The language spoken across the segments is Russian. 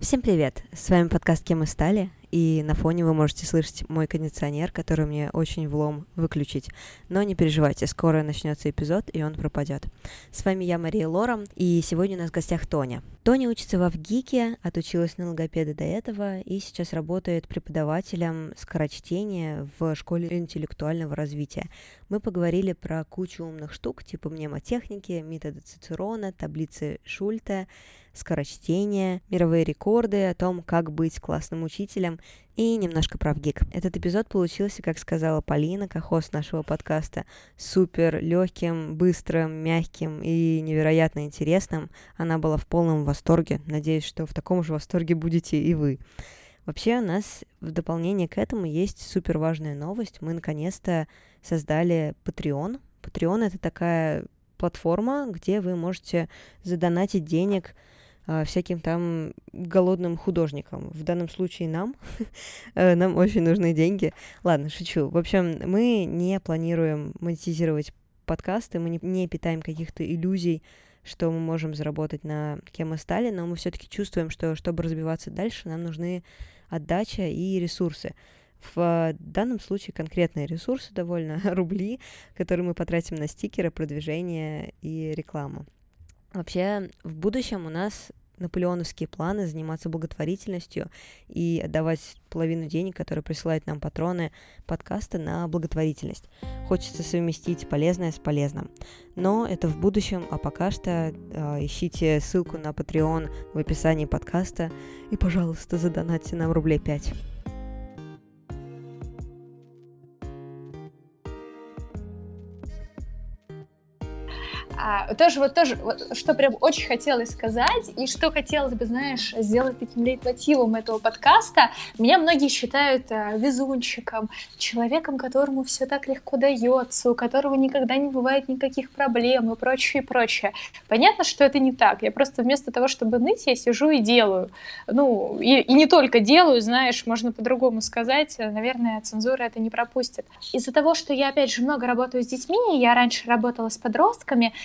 Всем привет! С вами подкаст «Кем мы стали?» и на фоне вы можете слышать мой кондиционер, который мне очень влом выключить. Но не переживайте, скоро начнется эпизод, и он пропадет. С вами я, Мария Лора, и сегодня у нас в гостях Тоня. Тоня учится во ВГИКе, отучилась на логопеда до этого, и сейчас работает преподавателем скорочтения в школе интеллектуального развития. Мы поговорили про кучу умных штук, типа мнемотехники, методы Цицерона, таблицы Шульта, скорочтение, мировые рекорды, о том, как быть классным учителем и немножко про. Этот эпизод получился, как сказала Полина, как хост нашего подкаста, супер легким, быстрым, мягким и невероятно интересным. Она была в полном восторге. Надеюсь, что в таком же восторге будете и вы. Вообще у нас в дополнение к этому есть супер важная новость. Мы наконец-то создали Patreon. Patreon — это такая платформа, где вы можете задонатить денег всяким там голодным художникам. В данном случае нам. Э, нам очень нужны деньги. Ладно, шучу. В общем, мы не планируем монетизировать подкасты, мы не, питаем каких-то иллюзий, что мы можем заработать на кем мы стали, но мы все-таки чувствуем, что чтобы развиваться дальше, нам нужны отдача и ресурсы. В данном случае конкретные ресурсы довольно, рубли, которые мы потратим на стикеры, продвижение и рекламу. Вообще, в будущем у нас наполеоновские планы заниматься благотворительностью и отдавать половину денег, которые присылают нам патроны подкаста, на благотворительность. Хочется совместить полезное с полезным. Но это в будущем, а пока что э, ищите ссылку на Patreon в описании подкаста и, пожалуйста, задонатьте нам рублей 5. А, тоже вот тоже, вот, что прям очень хотелось сказать, и что хотелось бы, знаешь, сделать таким лейтмотивом этого подкаста. Меня многие считают а, везунчиком, человеком, которому все так легко дается, у которого никогда не бывает никаких проблем и прочее, и прочее. Понятно, что это не так. Я просто вместо того, чтобы ныть, я сижу и делаю. Ну, и, и не только делаю, знаешь, можно по-другому сказать. Наверное, цензура это не пропустит. Из-за того, что я, опять же, много работаю с детьми, я раньше работала с подростками,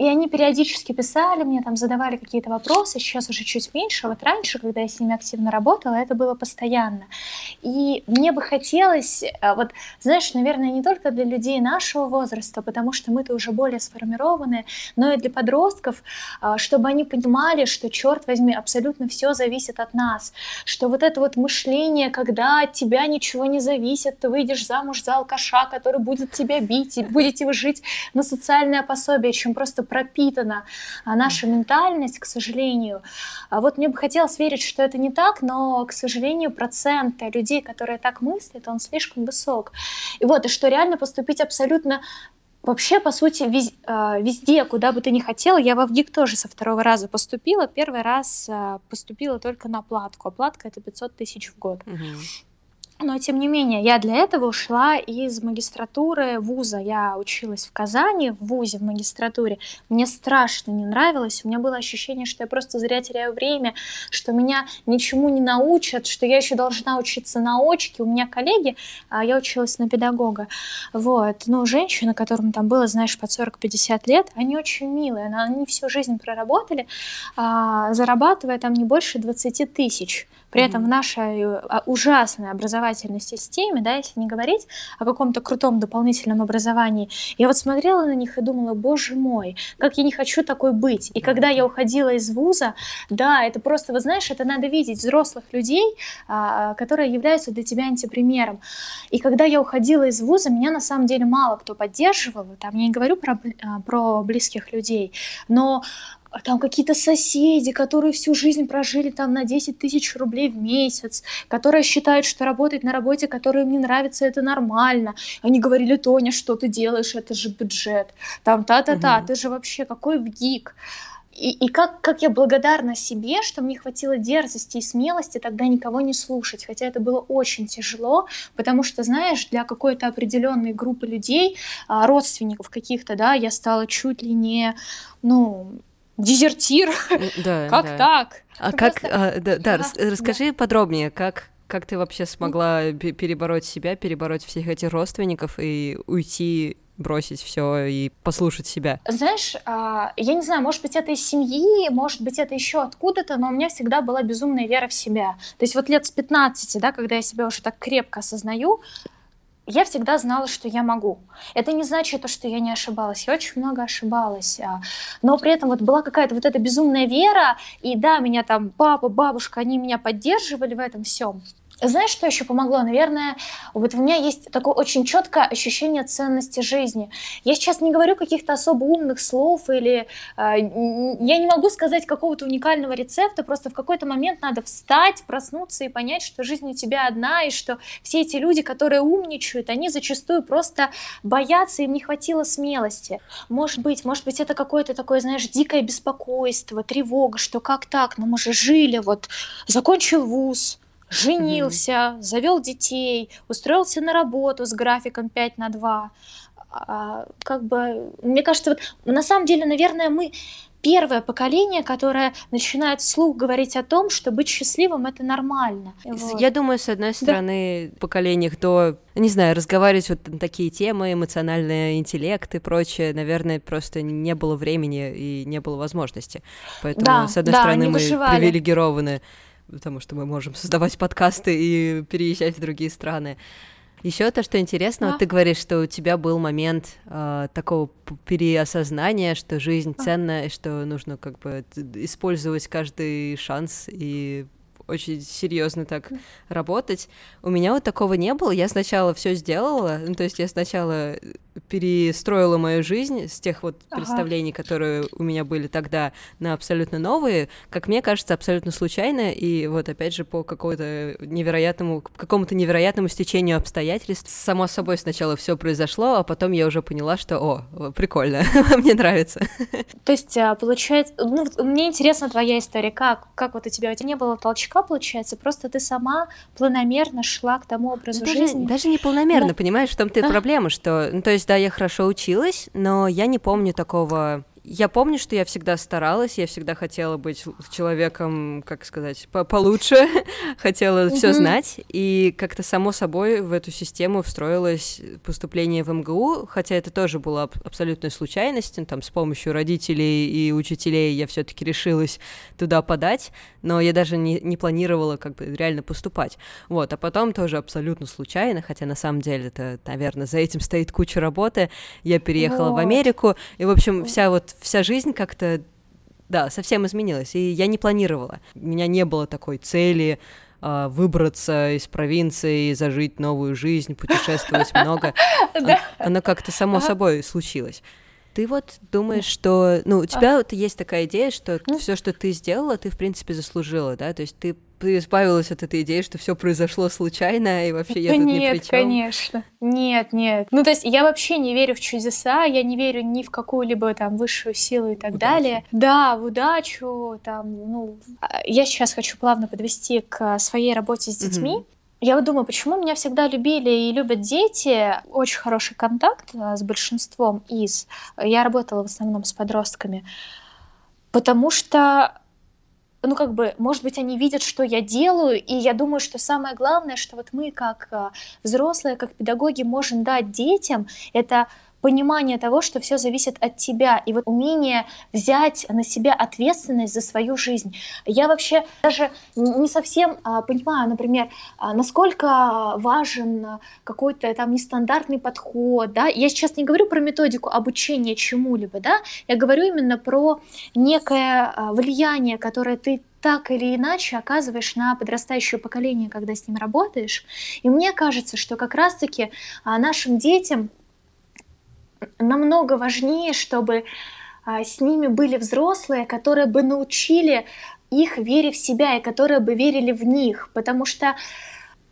и они периодически писали мне, там задавали какие-то вопросы, сейчас уже чуть меньше. Вот раньше, когда я с ними активно работала, это было постоянно. И мне бы хотелось, э, вот, знаешь, наверное, не только для людей нашего возраста, потому что мы-то уже более сформированы, но и для подростков, э, чтобы они понимали, что, черт возьми, абсолютно все зависит от нас, что вот это вот мышление, когда от тебя ничего не зависит, ты выйдешь замуж за алкаша, который будет тебя бить, и будете вы жить на социальное пособие, чем просто пропитана а, наша ментальность, к сожалению. А вот мне бы хотелось верить, что это не так, но, к сожалению, процент людей, которые так мыслят, он слишком высок. И вот, и что реально поступить абсолютно Вообще, по сути, а, везде, куда бы ты ни хотела, я во ВГИК тоже со второго раза поступила. Первый раз поступила только на платку. А платка это 500 тысяч в год. Угу. Но, тем не менее, я для этого ушла из магистратуры вуза. Я училась в Казани, в вузе, в магистратуре. Мне страшно не нравилось. У меня было ощущение, что я просто зря теряю время, что меня ничему не научат, что я еще должна учиться на очке. У меня коллеги, а я училась на педагога. Вот. Но женщины, которым там было, знаешь, под 40-50 лет, они очень милые. Они всю жизнь проработали, а, зарабатывая там не больше 20 тысяч. При этом в нашей а, ужасной образовательной системе, да, если не говорить о каком-то крутом дополнительном образовании, я вот смотрела на них и думала, боже мой, как я не хочу такой быть. И когда я уходила из вуза, да, это просто, вы знаешь, это надо видеть взрослых людей, а, которые являются для тебя антипримером. И когда я уходила из вуза, меня на самом деле мало кто поддерживал. Там я не говорю про, а, про близких людей, но а там какие-то соседи, которые всю жизнь прожили там на 10 тысяч рублей в месяц, которые считают, что работать на работе, которая им не нравится, это нормально. Они говорили, Тоня, что ты делаешь, это же бюджет. Там та-та-та, угу. ты же вообще какой вгик. И, и как, как я благодарна себе, что мне хватило дерзости и смелости тогда никого не слушать. Хотя это было очень тяжело, потому что, знаешь, для какой-то определенной группы людей, а, родственников каких-то, да, я стала чуть ли не, ну, дезертир. Да, как да. так? А как, а, да, да, расскажи да. подробнее, как Как ты вообще смогла перебороть себя, перебороть всех этих родственников и уйти бросить все и послушать себя? Знаешь, а, я не знаю, может быть, это из семьи, может быть, это еще откуда-то, но у меня всегда была безумная вера в себя. То есть вот лет с 15, да, когда я себя уже так крепко осознаю, я всегда знала, что я могу. Это не значит, что я не ошибалась. Я очень много ошибалась. А, но при этом вот была какая-то вот эта безумная вера. И да, меня там папа, бабушка, они меня поддерживали в этом всем. Знаешь, что еще помогло? Наверное, вот у меня есть такое очень четкое ощущение ценности жизни. Я сейчас не говорю каких-то особо умных слов или э, я не могу сказать какого-то уникального рецепта, просто в какой-то момент надо встать, проснуться и понять, что жизнь у тебя одна, и что все эти люди, которые умничают, они зачастую просто боятся, им не хватило смелости. Может быть, может быть, это какое-то такое, знаешь, дикое беспокойство, тревога, что как так, ну мы же жили, вот закончил вуз, женился, mm-hmm. завел детей, устроился на работу с графиком 5 на 2. А, как бы, мне кажется, вот на самом деле, наверное, мы первое поколение, которое начинает вслух говорить о том, что быть счастливым это нормально. Вот. Я думаю, с одной стороны, да. поколениях до, не знаю, разговаривать вот на такие темы, эмоциональный интеллект и прочее, наверное, просто не было времени и не было возможности. Поэтому, да, с одной да, стороны, мы выживали. привилегированы потому что мы можем создавать подкасты и переезжать в другие страны. Еще то, что интересно, а? вот ты говоришь, что у тебя был момент э, такого переосознания, что жизнь а. ценная, и что нужно как бы использовать каждый шанс и очень серьезно так работать. У меня вот такого не было. Я сначала все сделала, ну, то есть я сначала перестроила мою жизнь с тех вот ага. представлений, которые у меня были тогда, на абсолютно новые, как мне кажется, абсолютно случайно, и вот опять же по какому-то невероятному, какому-то невероятному стечению обстоятельств. Само собой сначала все произошло, а потом я уже поняла, что, о, прикольно, мне нравится. То есть, а, получается, ну, мне интересна твоя история, как, как вот у тебя, у тебя не было толчка, получается, просто ты сама планомерно шла к тому образу даже, жизни. Даже не планомерно, да. понимаешь, в том-то и проблема, что, ну, то есть, да, я хорошо училась, но я не помню такого я помню, что я всегда старалась, я всегда хотела быть человеком, как сказать, по получше, хотела mm-hmm. все знать, и как-то само собой в эту систему встроилось поступление в МГУ, хотя это тоже была абсолютная случайность, ну, там с помощью родителей и учителей я все-таки решилась туда подать, но я даже не, не планировала как бы реально поступать. Вот, а потом тоже абсолютно случайно, хотя на самом деле это, наверное, за этим стоит куча работы, я переехала вот. в Америку, и, в общем, вся вот вся жизнь как-то, да, совсем изменилась, и я не планировала. У меня не было такой цели э, выбраться из провинции, зажить новую жизнь, путешествовать много. Оно как-то само собой случилось. Ты вот думаешь, что, ну, у тебя вот есть такая идея, что все, что ты сделала, ты в принципе заслужила, да? То есть ты ты избавилась от этой идеи, что все произошло случайно, и вообще я тут нет, ни при чем. конечно. Нет, нет. Ну, то есть я вообще не верю в чудеса, я не верю ни в какую-либо там высшую силу и так удачу. далее. Да, в удачу, там, ну... А, я сейчас хочу плавно подвести к своей работе с детьми. Угу. Я вот думаю, почему меня всегда любили и любят дети. Очень хороший контакт а, с большинством из. Я работала в основном с подростками. Потому что ну, как бы, может быть, они видят, что я делаю, и я думаю, что самое главное, что вот мы, как а, взрослые, как педагоги, можем дать детям, это понимание того, что все зависит от тебя, и вот умение взять на себя ответственность за свою жизнь. Я вообще даже не совсем а, понимаю, например, а, насколько важен какой-то там нестандартный подход, да, я сейчас не говорю про методику обучения чему-либо, да, я говорю именно про некое а, влияние, которое ты так или иначе оказываешь на подрастающее поколение, когда с ним работаешь. И мне кажется, что как раз-таки а, нашим детям намного важнее, чтобы а, с ними были взрослые, которые бы научили их вере в себя и которые бы верили в них, потому что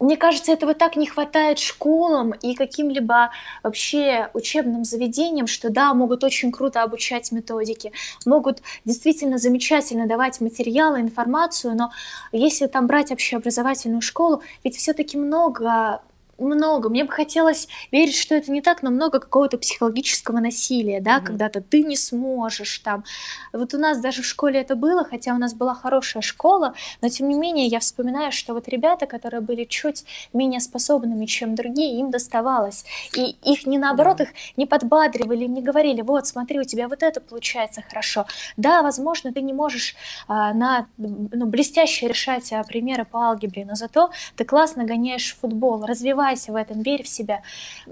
мне кажется, этого так не хватает школам и каким-либо вообще учебным заведениям, что да, могут очень круто обучать методики, могут действительно замечательно давать материалы, информацию, но если там брать общеобразовательную школу, ведь все-таки много много. Мне бы хотелось верить, что это не так, но много какого-то психологического насилия, да, mm-hmm. когда-то ты не сможешь там. Вот у нас даже в школе это было, хотя у нас была хорошая школа, но тем не менее я вспоминаю, что вот ребята, которые были чуть менее способными, чем другие, им доставалось. И их не наоборот, их не подбадривали, не говорили, вот, смотри, у тебя вот это получается хорошо. Да, возможно, ты не можешь а, на ну, блестяще решать а, примеры по алгебре, но зато ты классно гоняешь футбол, развиваешь развивайся в этом, верь в себя.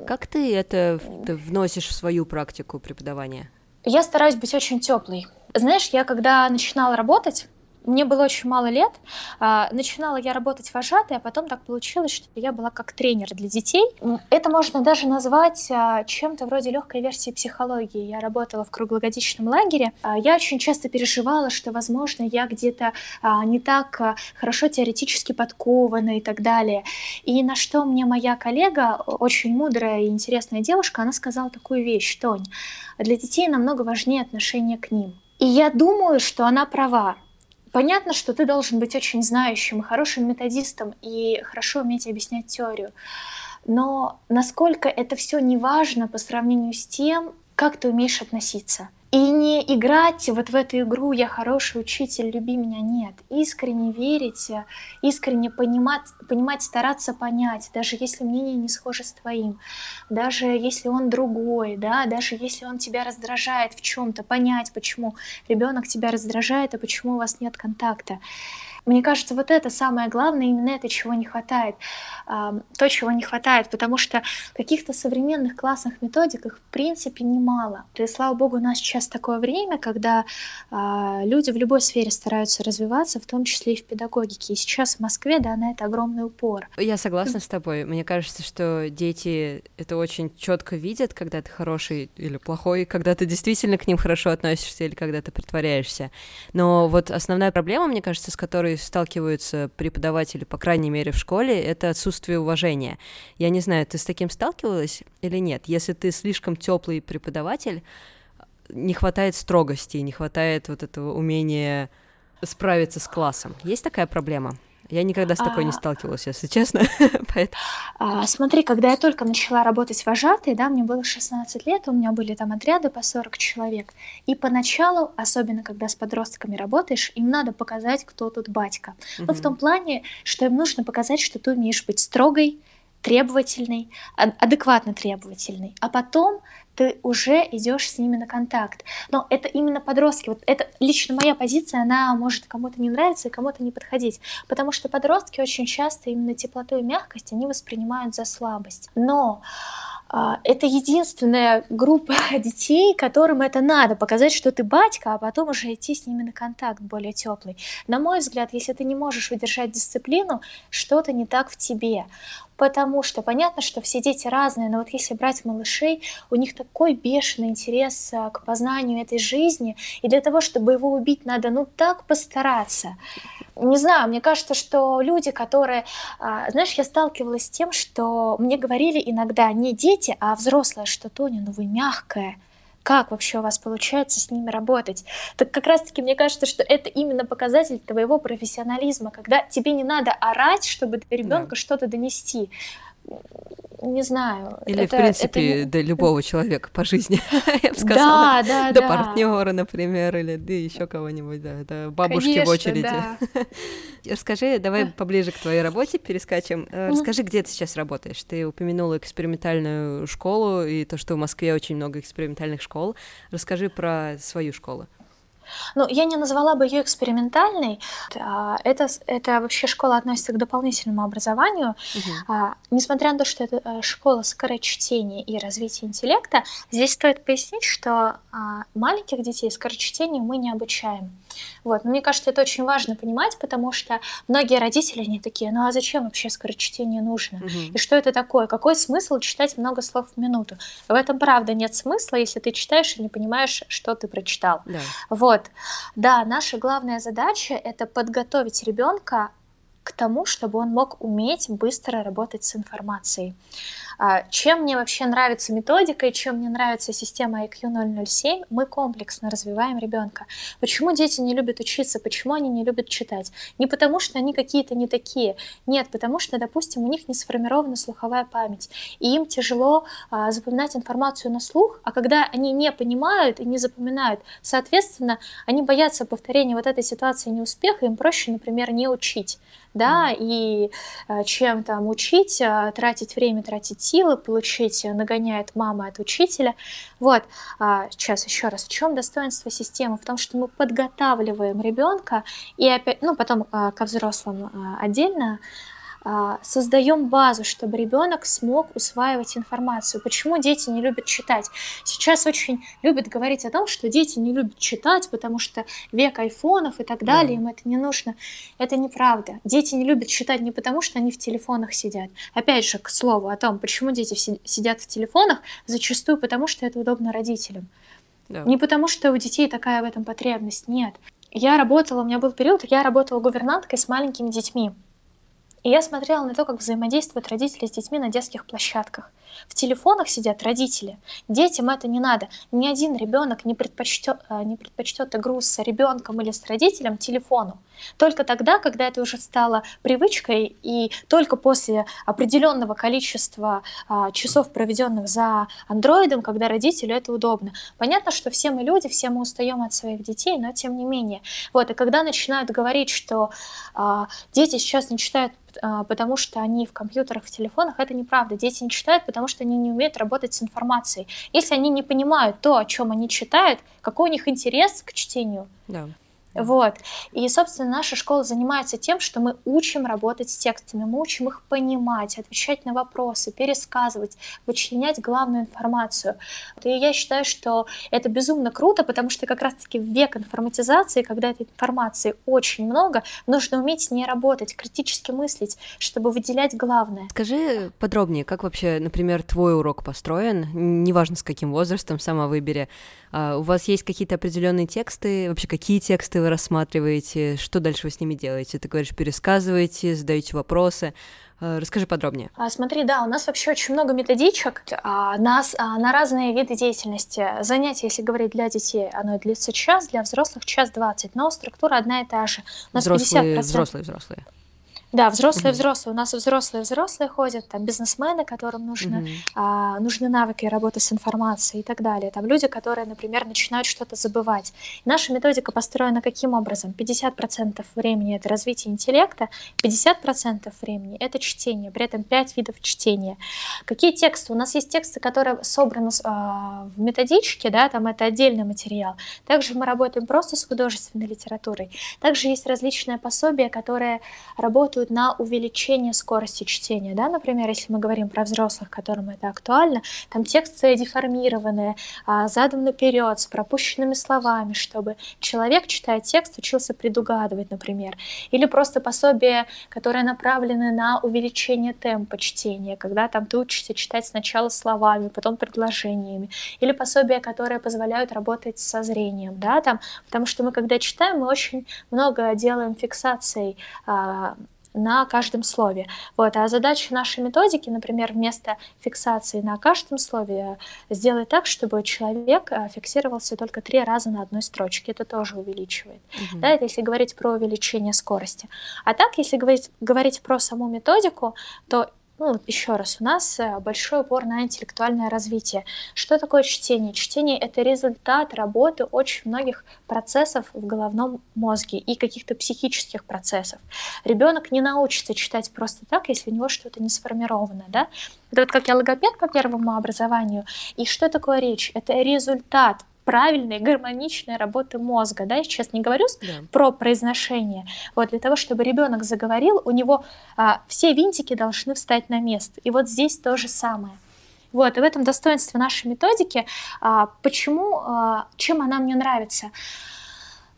Как ты это вносишь в свою практику преподавания? Я стараюсь быть очень теплой. Знаешь, я когда начинала работать, мне было очень мало лет. А, начинала я работать вожатой, а потом так получилось, что я была как тренер для детей. Это можно даже назвать а, чем-то вроде легкой версии психологии. Я работала в круглогодичном лагере. А, я очень часто переживала, что, возможно, я где-то не так хорошо теоретически подкована и так далее. И на что мне моя коллега, очень мудрая и интересная девушка, она сказала такую вещь, Тонь, для детей намного важнее отношение к ним. И я думаю, что она права. Понятно, что ты должен быть очень знающим хорошим методистом и хорошо уметь объяснять теорию. Но насколько это все не важно по сравнению с тем, как ты умеешь относиться. И не играть вот в эту игру «я хороший учитель, люби меня» нет. Искренне верить, искренне понимать, понимать, стараться понять, даже если мнение не схоже с твоим, даже если он другой, да, даже если он тебя раздражает в чем-то, понять, почему ребенок тебя раздражает, а почему у вас нет контакта. Мне кажется, вот это самое главное, именно это, чего не хватает. То, чего не хватает, потому что каких-то современных классных методик их в принципе немало. И слава богу, у нас сейчас такое время, когда а, люди в любой сфере стараются развиваться, в том числе и в педагогике. И сейчас в Москве, да, на это огромный упор. Я согласна с тобой. Мне кажется, что дети это очень четко видят, когда ты хороший или плохой, когда ты действительно к ним хорошо относишься или когда ты притворяешься. Но вот основная проблема, мне кажется, с которой сталкиваются преподаватели, по крайней мере, в школе, это отсутствие уважения. Я не знаю, ты с таким сталкивалась или нет? Если ты слишком теплый преподаватель, не хватает строгости, не хватает вот этого умения справиться с классом. Есть такая проблема? Я никогда с такой а... не сталкивалась, если честно. а, смотри, когда я только начала работать вожатой, да, мне было 16 лет, у меня были там отряды по 40 человек. И поначалу, особенно когда с подростками работаешь, им надо показать, кто тут батька. Угу. Ну, в том плане, что им нужно показать, что ты умеешь быть строгой, требовательный, адекватно требовательный, а потом ты уже идешь с ними на контакт. Но это именно подростки. Вот это лично моя позиция, она может кому-то не нравиться и кому-то не подходить. Потому что подростки очень часто именно теплоту и мягкость они воспринимают за слабость. Но это единственная группа детей, которым это надо, показать, что ты батька, а потом уже идти с ними на контакт более теплый. На мой взгляд, если ты не можешь удержать дисциплину, что-то не так в тебе. Потому что понятно, что все дети разные, но вот если брать малышей, у них такой бешеный интерес а, к познанию этой жизни, и для того, чтобы его убить, надо ну так постараться. Не знаю, мне кажется, что люди, которые, а, знаешь, я сталкивалась с тем, что мне говорили иногда не дети, а взрослые, что Тоня, ну вы мягкая, как вообще у вас получается с ними работать. Так как раз-таки мне кажется, что это именно показатель твоего профессионализма, когда тебе не надо орать, чтобы до ребенка да. что-то донести не знаю. Или, это, в принципе, это... до любого человека по жизни, я бы сказала. Да, да, До да. партнера, например, или да, еще кого-нибудь, да, до бабушки Конечно, в очереди. Да. Расскажи, давай поближе к твоей работе перескачем. Mm. Расскажи, где ты сейчас работаешь? Ты упомянула экспериментальную школу и то, что в Москве очень много экспериментальных школ. Расскажи про свою школу. Ну, я не назвала бы ее экспериментальной. А, это, это вообще школа относится к дополнительному образованию. Угу. Несмотря на то, что это э, школа скорочтения и развития интеллекта, здесь стоит пояснить, что а, маленьких детей скорочтению мы не обучаем. Вот. Но мне кажется, это очень важно понимать, потому что многие родители, они такие, ну а зачем вообще скорочтение нужно? Угу. И что это такое? Какой смысл читать много слов в минуту? В этом, правда, нет смысла, если ты читаешь и не понимаешь, что ты прочитал. Да. Вот. Да, наша главная задача — это подготовить ребенка к тому, чтобы он мог уметь быстро работать с информацией. А, чем мне вообще нравится методика и чем мне нравится система IQ 007, мы комплексно развиваем ребенка. Почему дети не любят учиться, почему они не любят читать? Не потому, что они какие-то не такие, нет, потому что, допустим, у них не сформирована слуховая память, и им тяжело а, запоминать информацию на слух, а когда они не понимают и не запоминают, соответственно, они боятся повторения вот этой ситуации неуспеха, им проще, например, не учить да, и э, чем там учить, э, тратить время, тратить силы, получить э, нагоняет мама от учителя. Вот, а, сейчас еще раз, в чем достоинство системы? В том, что мы подготавливаем ребенка и опять, ну, потом ко взрослым отдельно, создаем базу, чтобы ребенок смог усваивать информацию. Почему дети не любят читать? Сейчас очень любят говорить о том, что дети не любят читать, потому что век айфонов и так далее, да. им это не нужно. Это неправда. Дети не любят читать не потому, что они в телефонах сидят. Опять же, к слову о том, почему дети сидят в телефонах, зачастую потому, что это удобно родителям. Да. Не потому, что у детей такая в этом потребность, нет. Я работала, у меня был период, я работала гувернанткой с маленькими детьми. И я смотрела на то, как взаимодействуют родители с детьми на детских площадках. В телефонах сидят родители. Детям это не надо. Ни один ребенок не предпочтет, э, не предпочтет игру с ребенком или с родителем телефону. Только тогда, когда это уже стало привычкой, и только после определенного количества а, часов, проведенных за андроидом, когда родителю это удобно. Понятно, что все мы люди, все мы устаем от своих детей, но тем не менее. Вот, и когда начинают говорить, что а, дети сейчас не читают а, потому что они в компьютерах, в телефонах, это неправда. Дети не читают, потому что они не умеют работать с информацией. Если они не понимают то, о чем они читают, какой у них интерес к чтению, да. Вот. И, собственно, наша школа занимается тем, что мы учим работать с текстами, мы учим их понимать, отвечать на вопросы, пересказывать, вычленять главную информацию. И я считаю, что это безумно круто, потому что как раз-таки в век информатизации, когда этой информации очень много, нужно уметь с ней работать, критически мыслить, чтобы выделять главное. Скажи подробнее, как вообще, например, твой урок построен, неважно с каким возрастом, сама выбери. А у вас есть какие-то определенные тексты, вообще какие тексты вы рассматриваете, что дальше вы с ними делаете? Ты говоришь, пересказываете, задаете вопросы. А, расскажи подробнее. А, смотри, да, у нас вообще очень много методичек а, нас, а, на разные виды деятельности. Занятие, если говорить для детей, оно длится час, для взрослых час двадцать, но структура одна и та же. У нас взрослые, 50%... взрослые, взрослые. Да, взрослые, взрослые. У нас взрослые, взрослые ходят, там бизнесмены, которым нужно, угу. а, нужны навыки работы с информацией и так далее. Там люди, которые, например, начинают что-то забывать. И наша методика построена каким образом? 50% времени это развитие интеллекта, 50% времени это чтение, при этом 5 видов чтения. Какие тексты? У нас есть тексты, которые собраны а, в методичке, да, там это отдельный материал. Также мы работаем просто с художественной литературой. Также есть различные пособия, которые работают работают на увеличение скорости чтения. Да? Например, если мы говорим про взрослых, которым это актуально, там тексты деформированные, а, задан наперед, с пропущенными словами, чтобы человек, читая текст, учился предугадывать, например. Или просто пособия, которые направлены на увеличение темпа чтения, когда там ты учишься читать сначала словами, потом предложениями. Или пособия, которые позволяют работать со зрением, да, там, потому что мы, когда читаем, мы очень много делаем фиксацией а, на каждом слове. Вот. А задача нашей методики, например, вместо фиксации на каждом слове, сделать так, чтобы человек э, фиксировался только три раза на одной строчке. Это тоже увеличивает. Угу. Да, это если говорить про увеличение скорости. А так, если говорить, говорить про саму методику, то ну, еще раз, у нас э, большой упор на интеллектуальное развитие. Что такое чтение? Чтение — это результат работы очень многих процессов в головном мозге и каких-то психических процессов. Ребенок не научится читать просто так, если у него что-то не сформировано, да? Это вот как я логопед по первому образованию. И что такое речь? Это результат правильной, гармоничной работы мозга. Да? Я сейчас не говорю да. про произношение. Вот для того, чтобы ребенок заговорил, у него а, все винтики должны встать на место. И вот здесь то же самое. Вот, и в этом достоинстве нашей методики. А, почему, а, чем она мне нравится?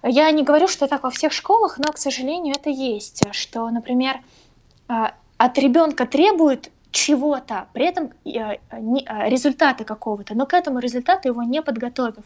Я не говорю, что так во всех школах, но, к сожалению, это есть. Что, например, а, от ребенка требуют чего-то, при этом не, э, результата какого-то, но к этому результату его не подготовив.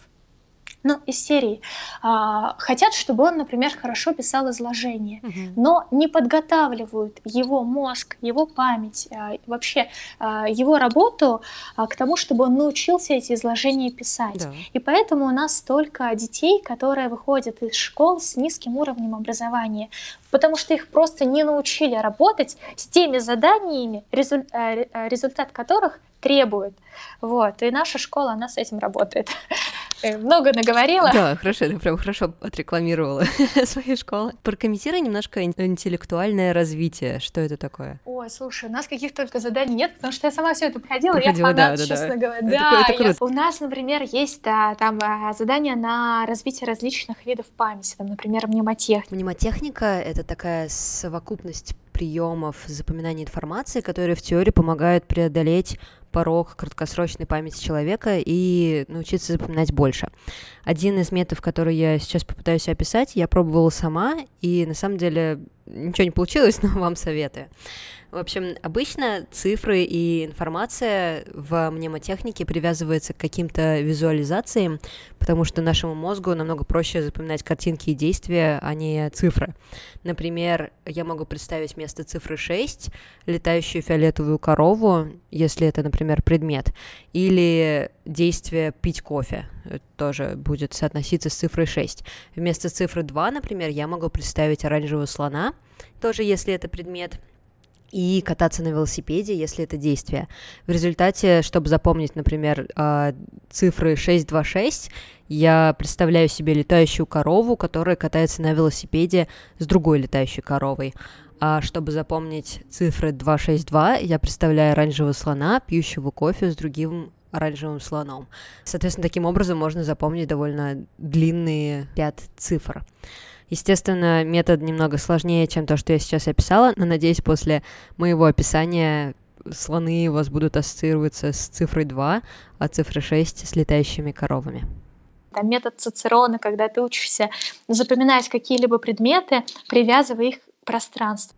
Ну, из серии. А, хотят, чтобы он, например, хорошо писал изложение, угу. но не подготавливают его мозг, его память, а, вообще а, его работу а, к тому, чтобы он научился эти изложения писать. Да. И поэтому у нас столько детей, которые выходят из школ с низким уровнем образования, потому что их просто не научили работать с теми заданиями, резуль... Э, результат которых требует. Вот. И наша школа, она с этим работает. Много наговорила. Да, хорошо, ты прям хорошо отрекламировала свою школу. Прокомментируй немножко интеллектуальное развитие. Что это такое? Ой, слушай, у нас каких только заданий нет, потому что я сама все это проходила, проходила я фанат, да, честно да. говоря. Да, это, это я... у нас, например, есть да, там а, задания на развитие различных видов памяти, там, например, мнемотехника. Мнемотехника — это такая совокупность приемов запоминания информации, которые в теории помогают преодолеть порог краткосрочной памяти человека и научиться запоминать больше. Один из методов, который я сейчас попытаюсь описать, я пробовала сама, и на самом деле ничего не получилось, но вам советую. В общем, обычно цифры и информация в мнемотехнике привязываются к каким-то визуализациям, потому что нашему мозгу намного проще запоминать картинки и действия, а не цифры. Например, я могу представить вместо цифры 6 летающую фиолетовую корову, если это, например, предмет, или действие пить кофе, тоже будет соотноситься с цифрой 6. Вместо цифры 2, например, я могу представить оранжевого слона, тоже если это предмет, и кататься на велосипеде, если это действие. В результате, чтобы запомнить, например, а, цифры 626, я представляю себе летающую корову, которая катается на велосипеде с другой летающей коровой. А чтобы запомнить цифры 262, я представляю оранжевого слона, пьющего кофе с другим оранжевым слоном. Соответственно, таким образом можно запомнить довольно длинные пять цифр. Естественно, метод немного сложнее, чем то, что я сейчас описала, но надеюсь, после моего описания слоны у вас будут ассоциироваться с цифрой 2, а цифрой 6 с летающими коровами. Там метод Цицерона, когда ты учишься запоминать какие-либо предметы, привязывая их к пространству.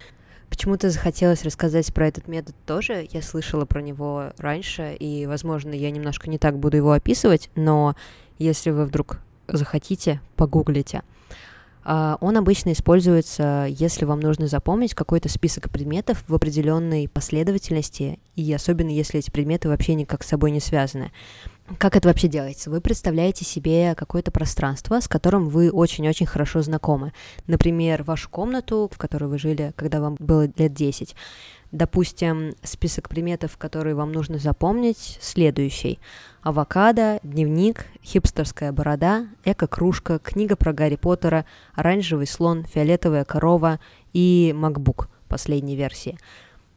Почему-то захотелось рассказать про этот метод тоже. Я слышала про него раньше, и, возможно, я немножко не так буду его описывать, но если вы вдруг захотите, погуглите. А, он обычно используется, если вам нужно запомнить какой-то список предметов в определенной последовательности, и особенно если эти предметы вообще никак с собой не связаны. Как это вообще делается? Вы представляете себе какое-то пространство, с которым вы очень-очень хорошо знакомы. Например, вашу комнату, в которой вы жили, когда вам было лет 10. Допустим, список приметов, которые вам нужно запомнить, следующий. Авокадо, дневник, хипстерская борода, эко-кружка, книга про Гарри Поттера, оранжевый слон, фиолетовая корова и MacBook последней версии.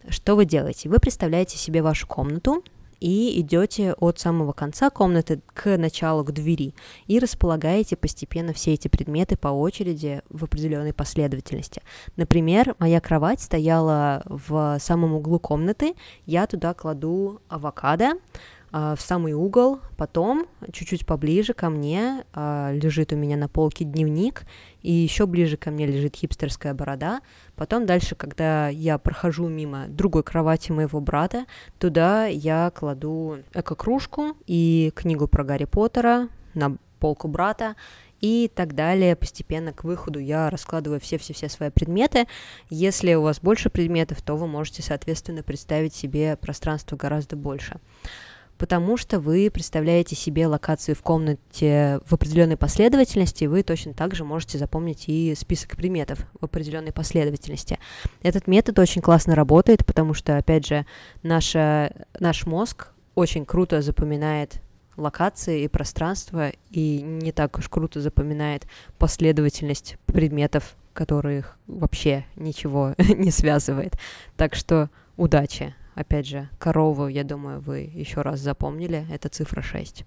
Что вы делаете? Вы представляете себе вашу комнату, и идете от самого конца комнаты к началу, к двери, и располагаете постепенно все эти предметы по очереди в определенной последовательности. Например, моя кровать стояла в самом углу комнаты, я туда кладу авокадо, в самый угол, потом чуть-чуть поближе ко мне а, лежит у меня на полке дневник, и еще ближе ко мне лежит хипстерская борода. Потом дальше, когда я прохожу мимо другой кровати моего брата, туда я кладу эко-кружку и книгу про Гарри Поттера на полку брата, и так далее. Постепенно к выходу я раскладываю все-все-все свои предметы. Если у вас больше предметов, то вы можете, соответственно, представить себе пространство гораздо больше потому что вы представляете себе локацию в комнате в определенной последовательности, вы точно так же можете запомнить и список предметов в определенной последовательности. Этот метод очень классно работает, потому что, опять же, наша, наш мозг очень круто запоминает локации и пространство, и не так уж круто запоминает последовательность предметов, которых вообще ничего не связывает. Так что удачи! Опять же, корову, я думаю, вы еще раз запомнили, это цифра 6.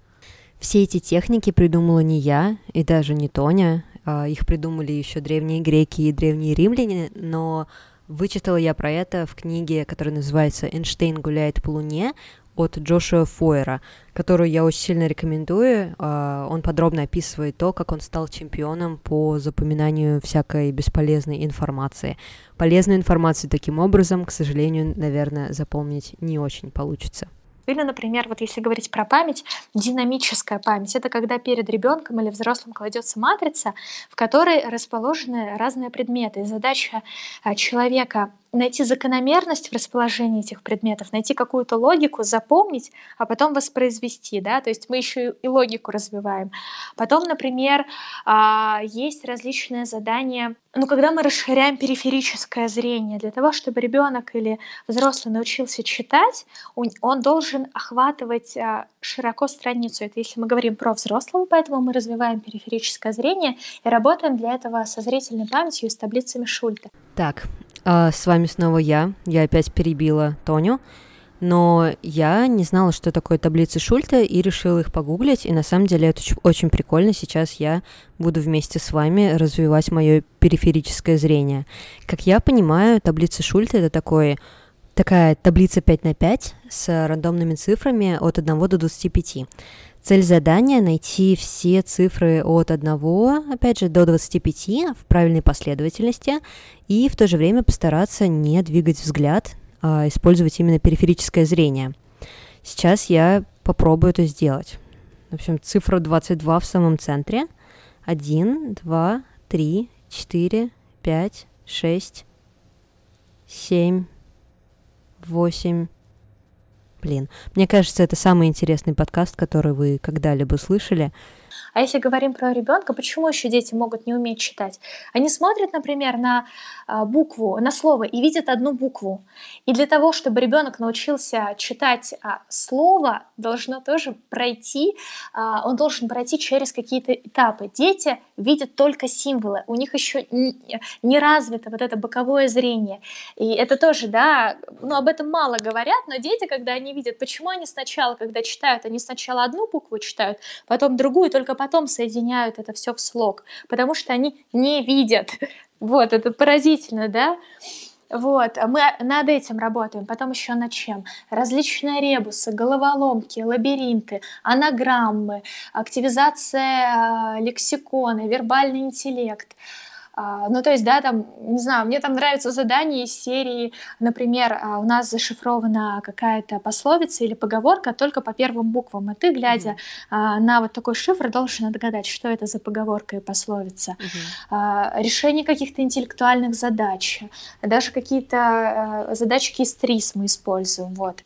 Все эти техники придумала не я и даже не Тоня, а их придумали еще древние греки и древние римляне, но вычитала я про это в книге, которая называется «Эйнштейн гуляет по Луне» от Джошуа Фойера, которую я очень сильно рекомендую. А, он подробно описывает то, как он стал чемпионом по запоминанию всякой бесполезной информации. Полезную информацию таким образом, к сожалению, наверное, запомнить не очень получится. Или, например, вот если говорить про память, динамическая память. Это когда перед ребенком или взрослым кладется матрица, в которой расположены разные предметы. И задача а, человека найти закономерность в расположении этих предметов, найти какую-то логику, запомнить, а потом воспроизвести, да, то есть мы еще и логику развиваем. Потом, например, а, есть различные задания, ну, когда мы расширяем периферическое зрение, для того, чтобы ребенок или взрослый научился читать, он должен охватывать а, широко страницу. Это если мы говорим про взрослого, поэтому мы развиваем периферическое зрение и работаем для этого со зрительной памятью и с таблицами Шульта. Так, а, с вами снова я. Я опять перебила Тоню. Но я не знала, что такое таблицы Шульта, и решила их погуглить. И на самом деле это очень прикольно. Сейчас я буду вместе с вами развивать мое периферическое зрение. Как я понимаю, таблицы Шульта это такой такая таблица 5 на 5 с рандомными цифрами от 1 до 25. Цель задания — найти все цифры от 1, опять же, до 25 в правильной последовательности и в то же время постараться не двигать взгляд, а использовать именно периферическое зрение. Сейчас я попробую это сделать. В общем, цифра 22 в самом центре. 1, 2, 3, 4, 5, 6, 7, 8, Блин, мне кажется, это самый интересный подкаст, который вы когда-либо слышали. А если говорим про ребенка, почему еще дети могут не уметь читать? Они смотрят, например, на а, букву, на слово и видят одну букву. И для того, чтобы ребенок научился читать а, слово, должно тоже пройти, а, он должен пройти через какие-то этапы. Дети видят только символы, у них еще не развито вот это боковое зрение. И это тоже, да, ну об этом мало говорят, но дети, когда они видят, почему они сначала, когда читают, они сначала одну букву читают, потом другую, только потом соединяют это все в слог, потому что они не видят. Вот, это поразительно, да? Вот, а мы над этим работаем. Потом еще над чем? Различные ребусы, головоломки, лабиринты, анаграммы, активизация а, лексикона, вербальный интеллект – ну, то есть, да, там, не знаю, мне там нравится задание из серии, например, а, у нас зашифрована какая-то пословица или поговорка только по первым буквам, а ты, глядя mm-hmm. на вот такой шифр, должен догадать, что это за поговорка и пословица. Mm-hmm. Решение каких-то интеллектуальных задач, даже какие-то задачки из ТРИС мы используем, вот.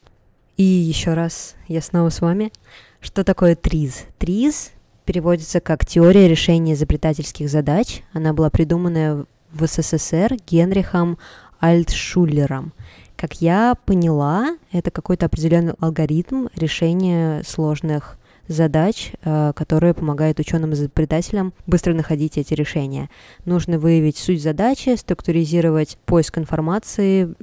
И еще раз, я снова с вами. Что такое ТРИЗ? ТРИЗ переводится как «Теория решения изобретательских задач». Она была придумана в СССР Генрихом Альтшулером. Как я поняла, это какой-то определенный алгоритм решения сложных задач, э, которые помогают ученым-изобретателям быстро находить эти решения. Нужно выявить суть задачи, структуризировать поиск информации,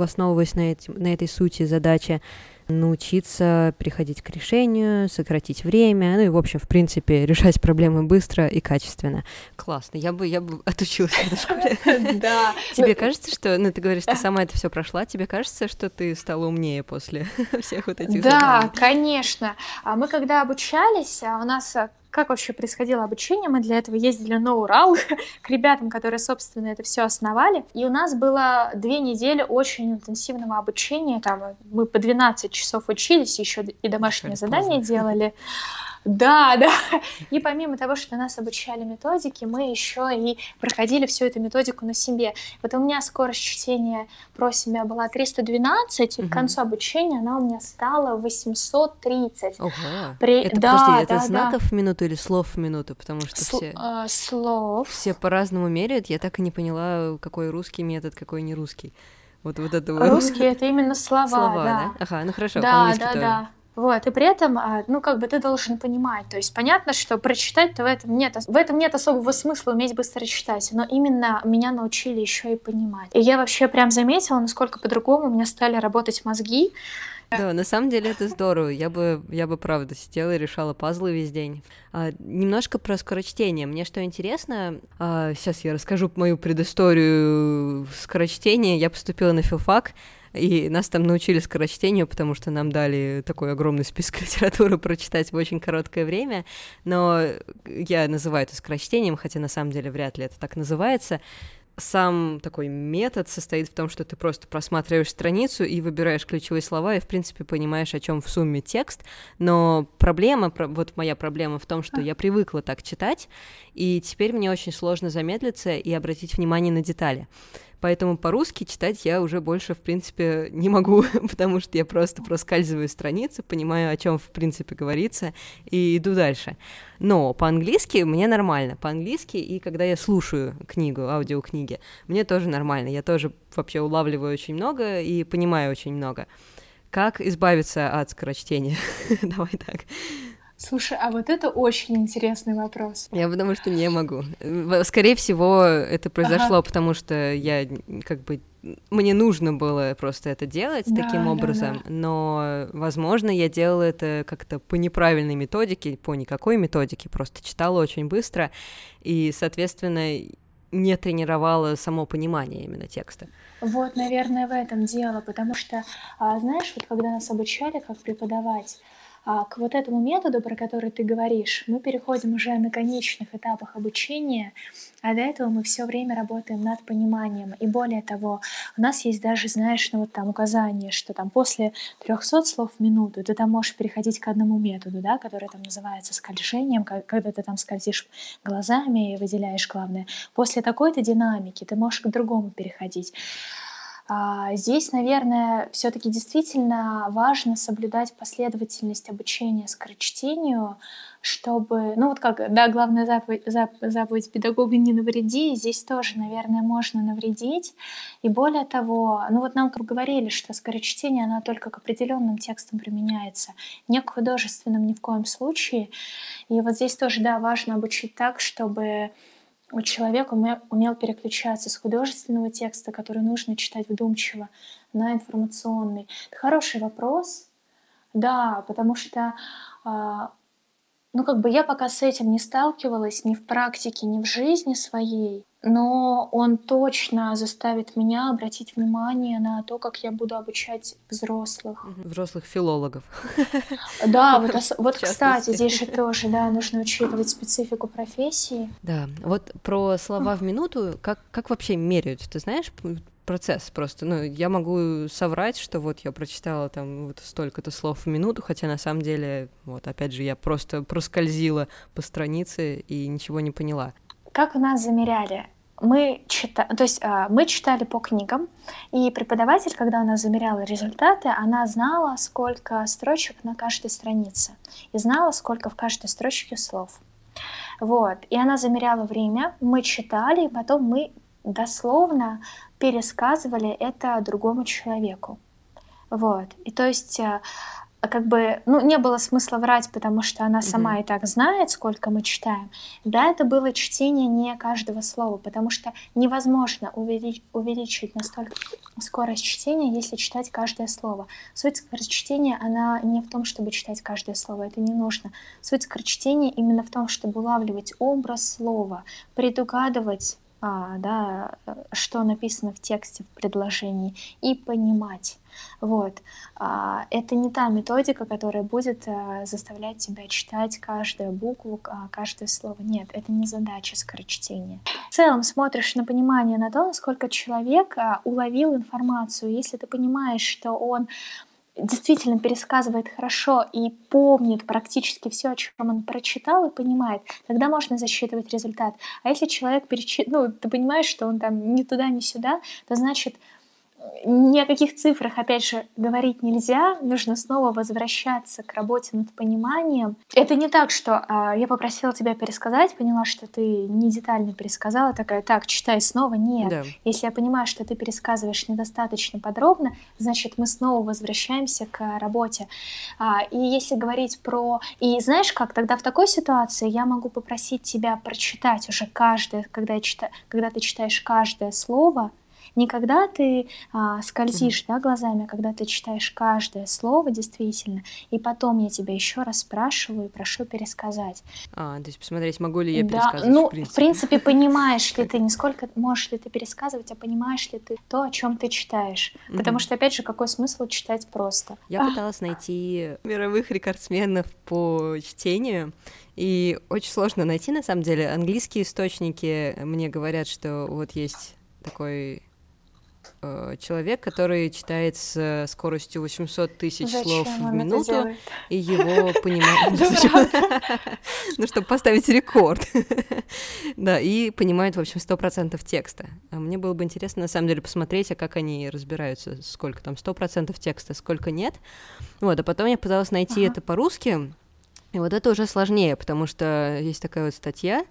основываясь на, эти, на этой сути задачи, научиться приходить к решению, сократить время, ну и, в общем, в принципе, решать проблемы быстро и качественно. Классно, я бы, я бы отучилась в этой школе. Да. Тебе кажется, что, ну, ты говоришь, ты сама это все прошла, тебе кажется, что ты стала умнее после всех вот этих Да, конечно. А мы когда обучались, а у нас как вообще происходило обучение. Мы для этого ездили на Урал к ребятам, которые, собственно, это все основали. И у нас было две недели очень интенсивного обучения. Там мы по 12 часов учились, еще и домашние задания делали. Да, да. И помимо того, что нас обучали методике, мы еще и проходили всю эту методику на себе. Вот у меня скорость чтения про себя была 312, угу. и к концу обучения она у меня стала 830. Ого. При... Это, да, подожди, да, это знаков да. в минуту или слов в минуту? Потому что Сл- все... А, слов. Все по-разному меряют. Я так и не поняла, какой русский метод, какой не русский. Вот, вот это Русский — это именно слова, Слова, да. да? Ага, ну хорошо, да, да, тоже. да. Вот, и при этом, а, ну, как бы ты должен понимать, то есть понятно, что прочитать-то в этом нет, в этом нет особого смысла уметь быстро читать, но именно меня научили еще и понимать. И я вообще прям заметила, насколько по-другому у меня стали работать мозги, да, на самом деле это здорово. Я бы, я бы правда сидела и решала пазлы весь день. А, немножко про скорочтение. Мне что интересно, а, сейчас я расскажу мою предысторию скорочтения. Я поступила на филфак, и нас там научили скорочтению, потому что нам дали такой огромный список литературы прочитать в очень короткое время, но я называю это скорочтением, хотя на самом деле вряд ли это так называется. сам такой метод состоит в том, что ты просто просматриваешь страницу и выбираешь ключевые слова, и, в принципе, понимаешь, о чем в сумме текст. Но проблема, вот моя проблема в том, что я привыкла так читать, и теперь мне очень сложно замедлиться и обратить внимание на детали. Поэтому по-русски читать я уже больше, в принципе, не могу, потому что я просто проскальзываю страницы, понимаю, о чем, в принципе, говорится, и иду дальше. Но по-английски мне нормально. По-английски, и когда я слушаю книгу, аудиокниги, мне тоже нормально. Я тоже вообще улавливаю очень много и понимаю очень много. Как избавиться от скорочтения? Давай так. Слушай, а вот это очень интересный вопрос. Я потому что не могу. Скорее всего, это произошло, ага. потому что я как бы мне нужно было просто это делать да, таким образом, да, да. но, возможно, я делала это как-то по неправильной методике, по никакой методике, просто читала очень быстро и, соответственно, не тренировала само понимание именно текста. Вот, наверное, в этом дело, потому что, а, знаешь, вот когда нас обучали, как преподавать, а к вот этому методу, про который ты говоришь, мы переходим уже на конечных этапах обучения, а до этого мы все время работаем над пониманием. И более того, у нас есть даже, знаешь, ну вот там указание, что там после 300 слов в минуту ты там можешь переходить к одному методу, да, который там называется скольжением, когда ты там скользишь глазами и выделяешь главное. После такой-то динамики ты можешь к другому переходить. А, здесь, наверное, все-таки действительно важно соблюдать последовательность обучения скорочтению, чтобы, ну вот как, да, главная заповедь, заповедь педагога не навреди, здесь тоже, наверное, можно навредить. И более того, ну вот нам как говорили, что скорочтение, оно только к определенным текстам применяется, не к художественным ни в коем случае. И вот здесь тоже, да, важно обучить так, чтобы человек умел, умел переключаться с художественного текста, который нужно читать вдумчиво, на информационный. Это хороший вопрос, да, потому что а, ну, как бы я пока с этим не сталкивалась ни в практике, ни в жизни своей но он точно заставит меня обратить внимание на то, как я буду обучать взрослых. Взрослых филологов. Да, вот, вот кстати, здесь же тоже, да, нужно учитывать специфику профессии. Да, вот про слова в минуту, как, как вообще меряют, ты знаешь, процесс просто. Ну, я могу соврать, что вот я прочитала там вот столько-то слов в минуту, хотя на самом деле, вот опять же, я просто проскользила по странице и ничего не поняла. Как у нас замеряли? мы читали, то есть а, мы читали по книгам, и преподаватель, когда она замеряла результаты, она знала, сколько строчек на каждой странице, и знала, сколько в каждой строчке слов. Вот, и она замеряла время, мы читали, и потом мы дословно пересказывали это другому человеку. Вот, и то есть а как бы, ну, не было смысла врать, потому что она сама mm-hmm. и так знает, сколько мы читаем. Да, это было чтение не каждого слова, потому что невозможно увелич- увеличить настолько скорость чтения, если читать каждое слово. Суть скорочтения, она не в том, чтобы читать каждое слово, это не нужно. Суть скорочтения именно в том, чтобы улавливать образ слова, предугадывать да, что написано в тексте, в предложении, и понимать. Вот. А, это не та методика, которая будет а, заставлять тебя читать каждую букву, а, каждое слово. Нет, это не задача скорочтения. В целом смотришь на понимание, на то, насколько человек а, уловил информацию. Если ты понимаешь, что он действительно пересказывает хорошо и помнит практически все, о чем он прочитал и понимает, тогда можно засчитывать результат. А если человек перечит, ну, ты понимаешь, что он там ни туда, ни сюда, то значит, ни о каких цифрах, опять же, говорить нельзя, нужно снова возвращаться к работе над пониманием. Это не так, что а, я попросила тебя пересказать, поняла, что ты не детально пересказала, такая, так, читай снова. Нет. Да. Если я понимаю, что ты пересказываешь недостаточно подробно, значит, мы снова возвращаемся к работе. А, и если говорить про... И знаешь как, тогда в такой ситуации я могу попросить тебя прочитать уже каждое, когда, я читаю, когда ты читаешь каждое слово, не когда ты а, скользишь mm-hmm. да, глазами, а когда ты читаешь каждое слово действительно, и потом я тебя еще раз спрашиваю и прошу пересказать. А, то есть посмотреть, могу ли я пересказывать? Да, ну, в принципе, в принципе понимаешь ли ты, не сколько можешь ли ты пересказывать, а понимаешь ли ты то, о чем ты читаешь. Mm-hmm. Потому что, опять же, какой смысл читать просто? Я пыталась найти мировых рекордсменов по чтению, и очень сложно найти, на самом деле. Английские источники мне говорят, что вот есть такой э, человек, который читает с скоростью 800 тысяч слов в минуту, и его понимает... Ну, чтобы поставить рекорд. Да, и понимает, в общем, 100% текста. А мне было бы интересно, на самом деле, посмотреть, а как они разбираются, сколько там 100% текста, сколько нет. Вот, а потом я пыталась найти это по-русски, и вот это уже сложнее, потому что есть такая вот статья,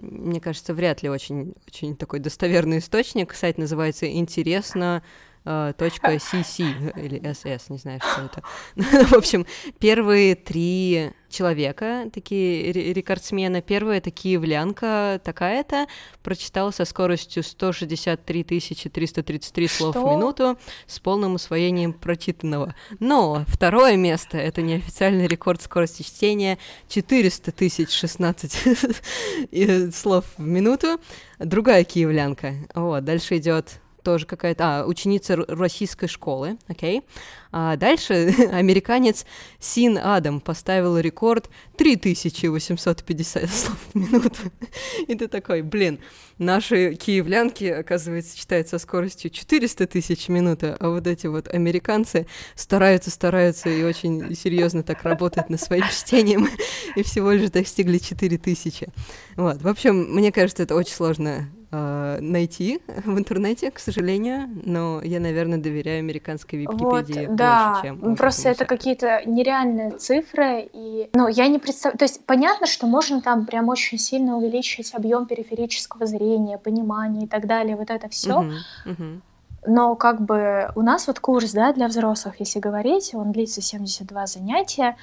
мне кажется, вряд ли очень, очень такой достоверный источник. Сайт называется «Интересно .cc или ss, не знаю, что это. В общем, первые три человека, такие рекордсмены. Первая — это киевлянка такая-то, прочитала со скоростью 163 333 слов что? в минуту с полным усвоением прочитанного. Но второе место — это неофициальный рекорд скорости чтения 400 тысяч 16 слов в минуту. Другая киевлянка. Вот, дальше идет тоже какая-то, а, ученица российской школы, окей. Okay. А дальше американец Син Адам поставил рекорд 3850 слов в минуту. И ты такой, блин, наши киевлянки, оказывается, читают со скоростью 400 тысяч в минуту, а вот эти вот американцы стараются, стараются и очень серьезно так работают над своим чтением, и всего лишь достигли 4000. Вот, в общем, мне кажется, это очень сложно э, найти в интернете, к сожалению, но я, наверное, доверяю американской Википедии вот, да, больше, чем... просто это какие-то нереальные цифры, и, ну, я не представляю, то есть понятно, что можно там прям очень сильно увеличить объем периферического зрения, понимания и так далее, вот это все. Uh-huh, uh-huh. Но как бы у нас вот курс, да, для взрослых, если говорить, он длится 72 занятия,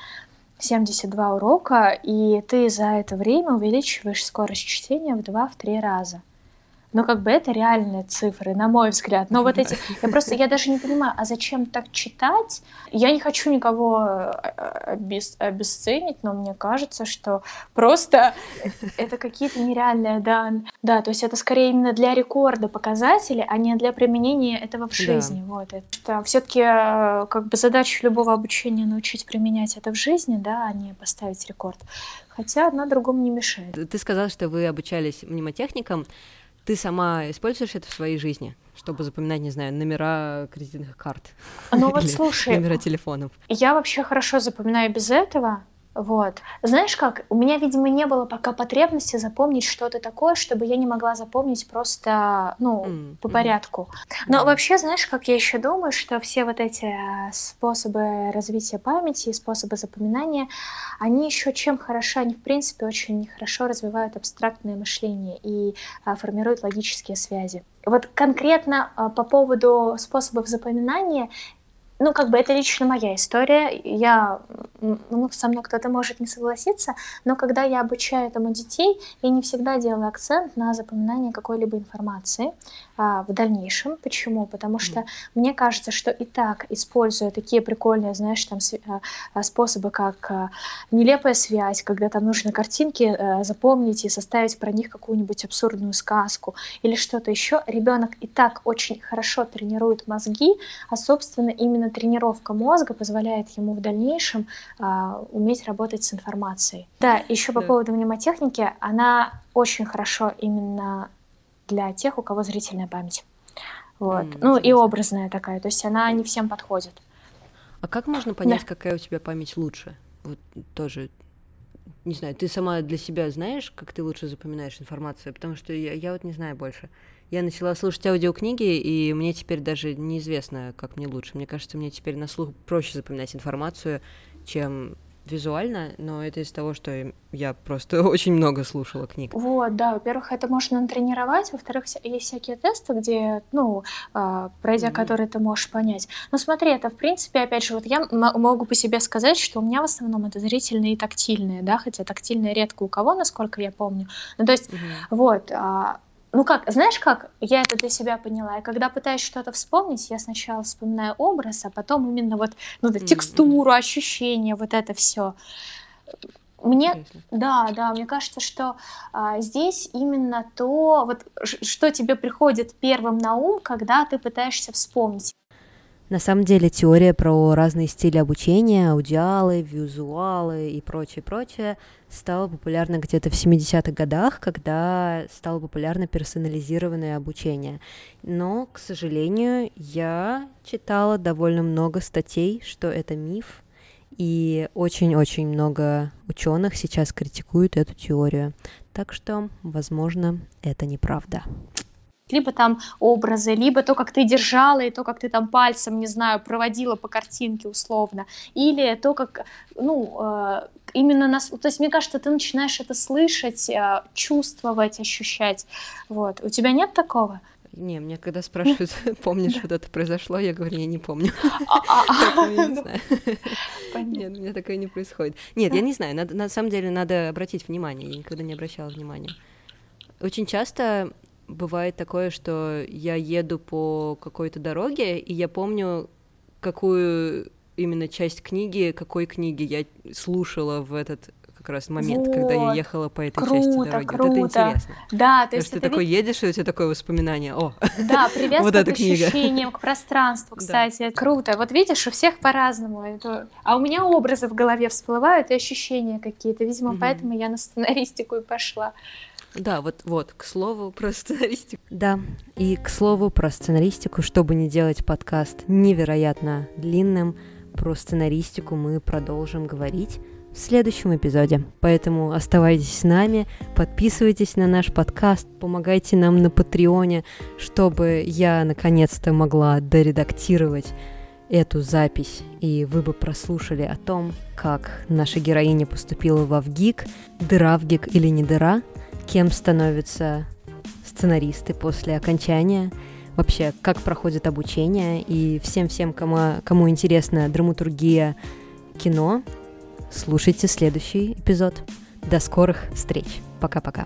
72 урока, и ты за это время увеличиваешь скорость чтения в 2-3 раза. Но как бы это реальные цифры, на мой взгляд. Но вот эти... Я просто, я даже не понимаю, а зачем так читать? Я не хочу никого э, обес, обесценить, но мне кажется, что просто это какие-то нереальные, да, да, то есть это скорее именно для рекорда показатели, а не для применения этого в жизни. Да. Вот. Это все-таки э, как бы задача любого обучения научить применять это в жизни, да, а не поставить рекорд. Хотя одна другому не мешает. Ты сказала, что вы обучались мнемотехникам. Ты сама используешь это в своей жизни, чтобы запоминать, не знаю, номера кредитных карт? Ну вот слушай, номера телефонов. Я вообще хорошо запоминаю без этого. Вот. Знаешь как, у меня, видимо, не было пока потребности запомнить что-то такое, чтобы я не могла запомнить просто, ну, mm-hmm. по порядку. Но mm-hmm. вообще, знаешь, как я еще думаю, что все вот эти э, способы развития памяти и способы запоминания, они еще чем хороши, они, в принципе, очень хорошо развивают абстрактное мышление и а, формируют логические связи. Вот конкретно а, по поводу способов запоминания ну, как бы это лично моя история. Я, ну, со мной кто-то может не согласиться, но когда я обучаю этому детей, я не всегда делаю акцент на запоминание какой-либо информации а, в дальнейшем. Почему? Потому что mm. мне кажется, что и так, используя такие прикольные, знаешь, там а, а, способы, как а, нелепая связь, когда там нужно картинки а, запомнить и составить про них какую-нибудь абсурдную сказку или что-то еще, ребенок и так очень хорошо тренирует мозги, а, собственно, именно именно тренировка мозга позволяет ему в дальнейшем а, уметь работать с информацией. Да, еще по да. поводу мнемотехники, она очень хорошо именно для тех, у кого зрительная память. Вот. Mm, ну и образная такая, то есть она не всем подходит. А как можно понять, да. какая у тебя память лучше? Вот тоже не знаю, ты сама для себя знаешь, как ты лучше запоминаешь информацию? Потому что я, я вот не знаю больше. Я начала слушать аудиокниги, и мне теперь даже неизвестно, как мне лучше. Мне кажется, мне теперь на слух проще запоминать информацию, чем визуально, но это из-за того, что я просто очень много слушала книг. Вот, да, во-первых, это можно натренировать, во-вторых, есть всякие тесты, где, ну, а, пройдя mm-hmm. которые ты можешь понять. Но смотри, это, в принципе, опять же, вот я могу по себе сказать, что у меня в основном это зрительные и тактильные, да, хотя тактильные редко у кого, насколько я помню. Ну, то есть, mm-hmm. вот, а, ну как, знаешь как, я это для себя поняла. И когда пытаюсь что-то вспомнить, я сначала вспоминаю образ, а потом именно вот ну, да, текстуру, ощущения, вот это все. Мне, да, да, мне кажется, что а, здесь именно то, вот что тебе приходит первым на ум, когда ты пытаешься вспомнить. На самом деле теория про разные стили обучения, аудиалы, визуалы и прочее-прочее стала популярна где-то в 70-х годах, когда стало популярно персонализированное обучение. Но, к сожалению, я читала довольно много статей, что это миф, и очень-очень много ученых сейчас критикуют эту теорию. Так что, возможно, это неправда либо там образы, либо то, как ты держала, и то, как ты там пальцем, не знаю, проводила по картинке условно, или то, как, ну, э, именно нас, то есть мне кажется, ты начинаешь это слышать, э, чувствовать, ощущать, вот. У тебя нет такого? Не, мне когда спрашивают, помнишь, вот это произошло, я говорю, я не помню. А, а, а. Нет, у меня такое не происходит. Нет, я не знаю, на самом деле надо обратить внимание, я никогда не обращала внимания. Очень часто бывает такое, что я еду по какой-то дороге, и я помню, какую именно часть книги, какой книги я слушала в этот как раз момент, вот. когда я ехала по этой круто, части дороги. Круто. Вот это интересно. Да, то есть ты такой едешь, и у тебя такое воспоминание. О, да, вот эта к ощущениям, к пространству, кстати, да. круто. Вот видишь, у всех по-разному. Это... А у меня образы в голове всплывают и ощущения какие-то. Видимо, угу. поэтому я на сценаристику и пошла. Да, вот, вот, к слову про сценаристику. Да, и к слову про сценаристику, чтобы не делать подкаст невероятно длинным, про сценаристику мы продолжим говорить в следующем эпизоде. Поэтому оставайтесь с нами, подписывайтесь на наш подкаст, помогайте нам на Патреоне, чтобы я наконец-то могла доредактировать эту запись, и вы бы прослушали о том, как наша героиня поступила в Авгик, дыра в ГИК или не дыра, кем становятся сценаристы после окончания, вообще, как проходит обучение, и всем-всем, кому, кому интересна драматургия кино, слушайте следующий эпизод. До скорых встреч. Пока-пока.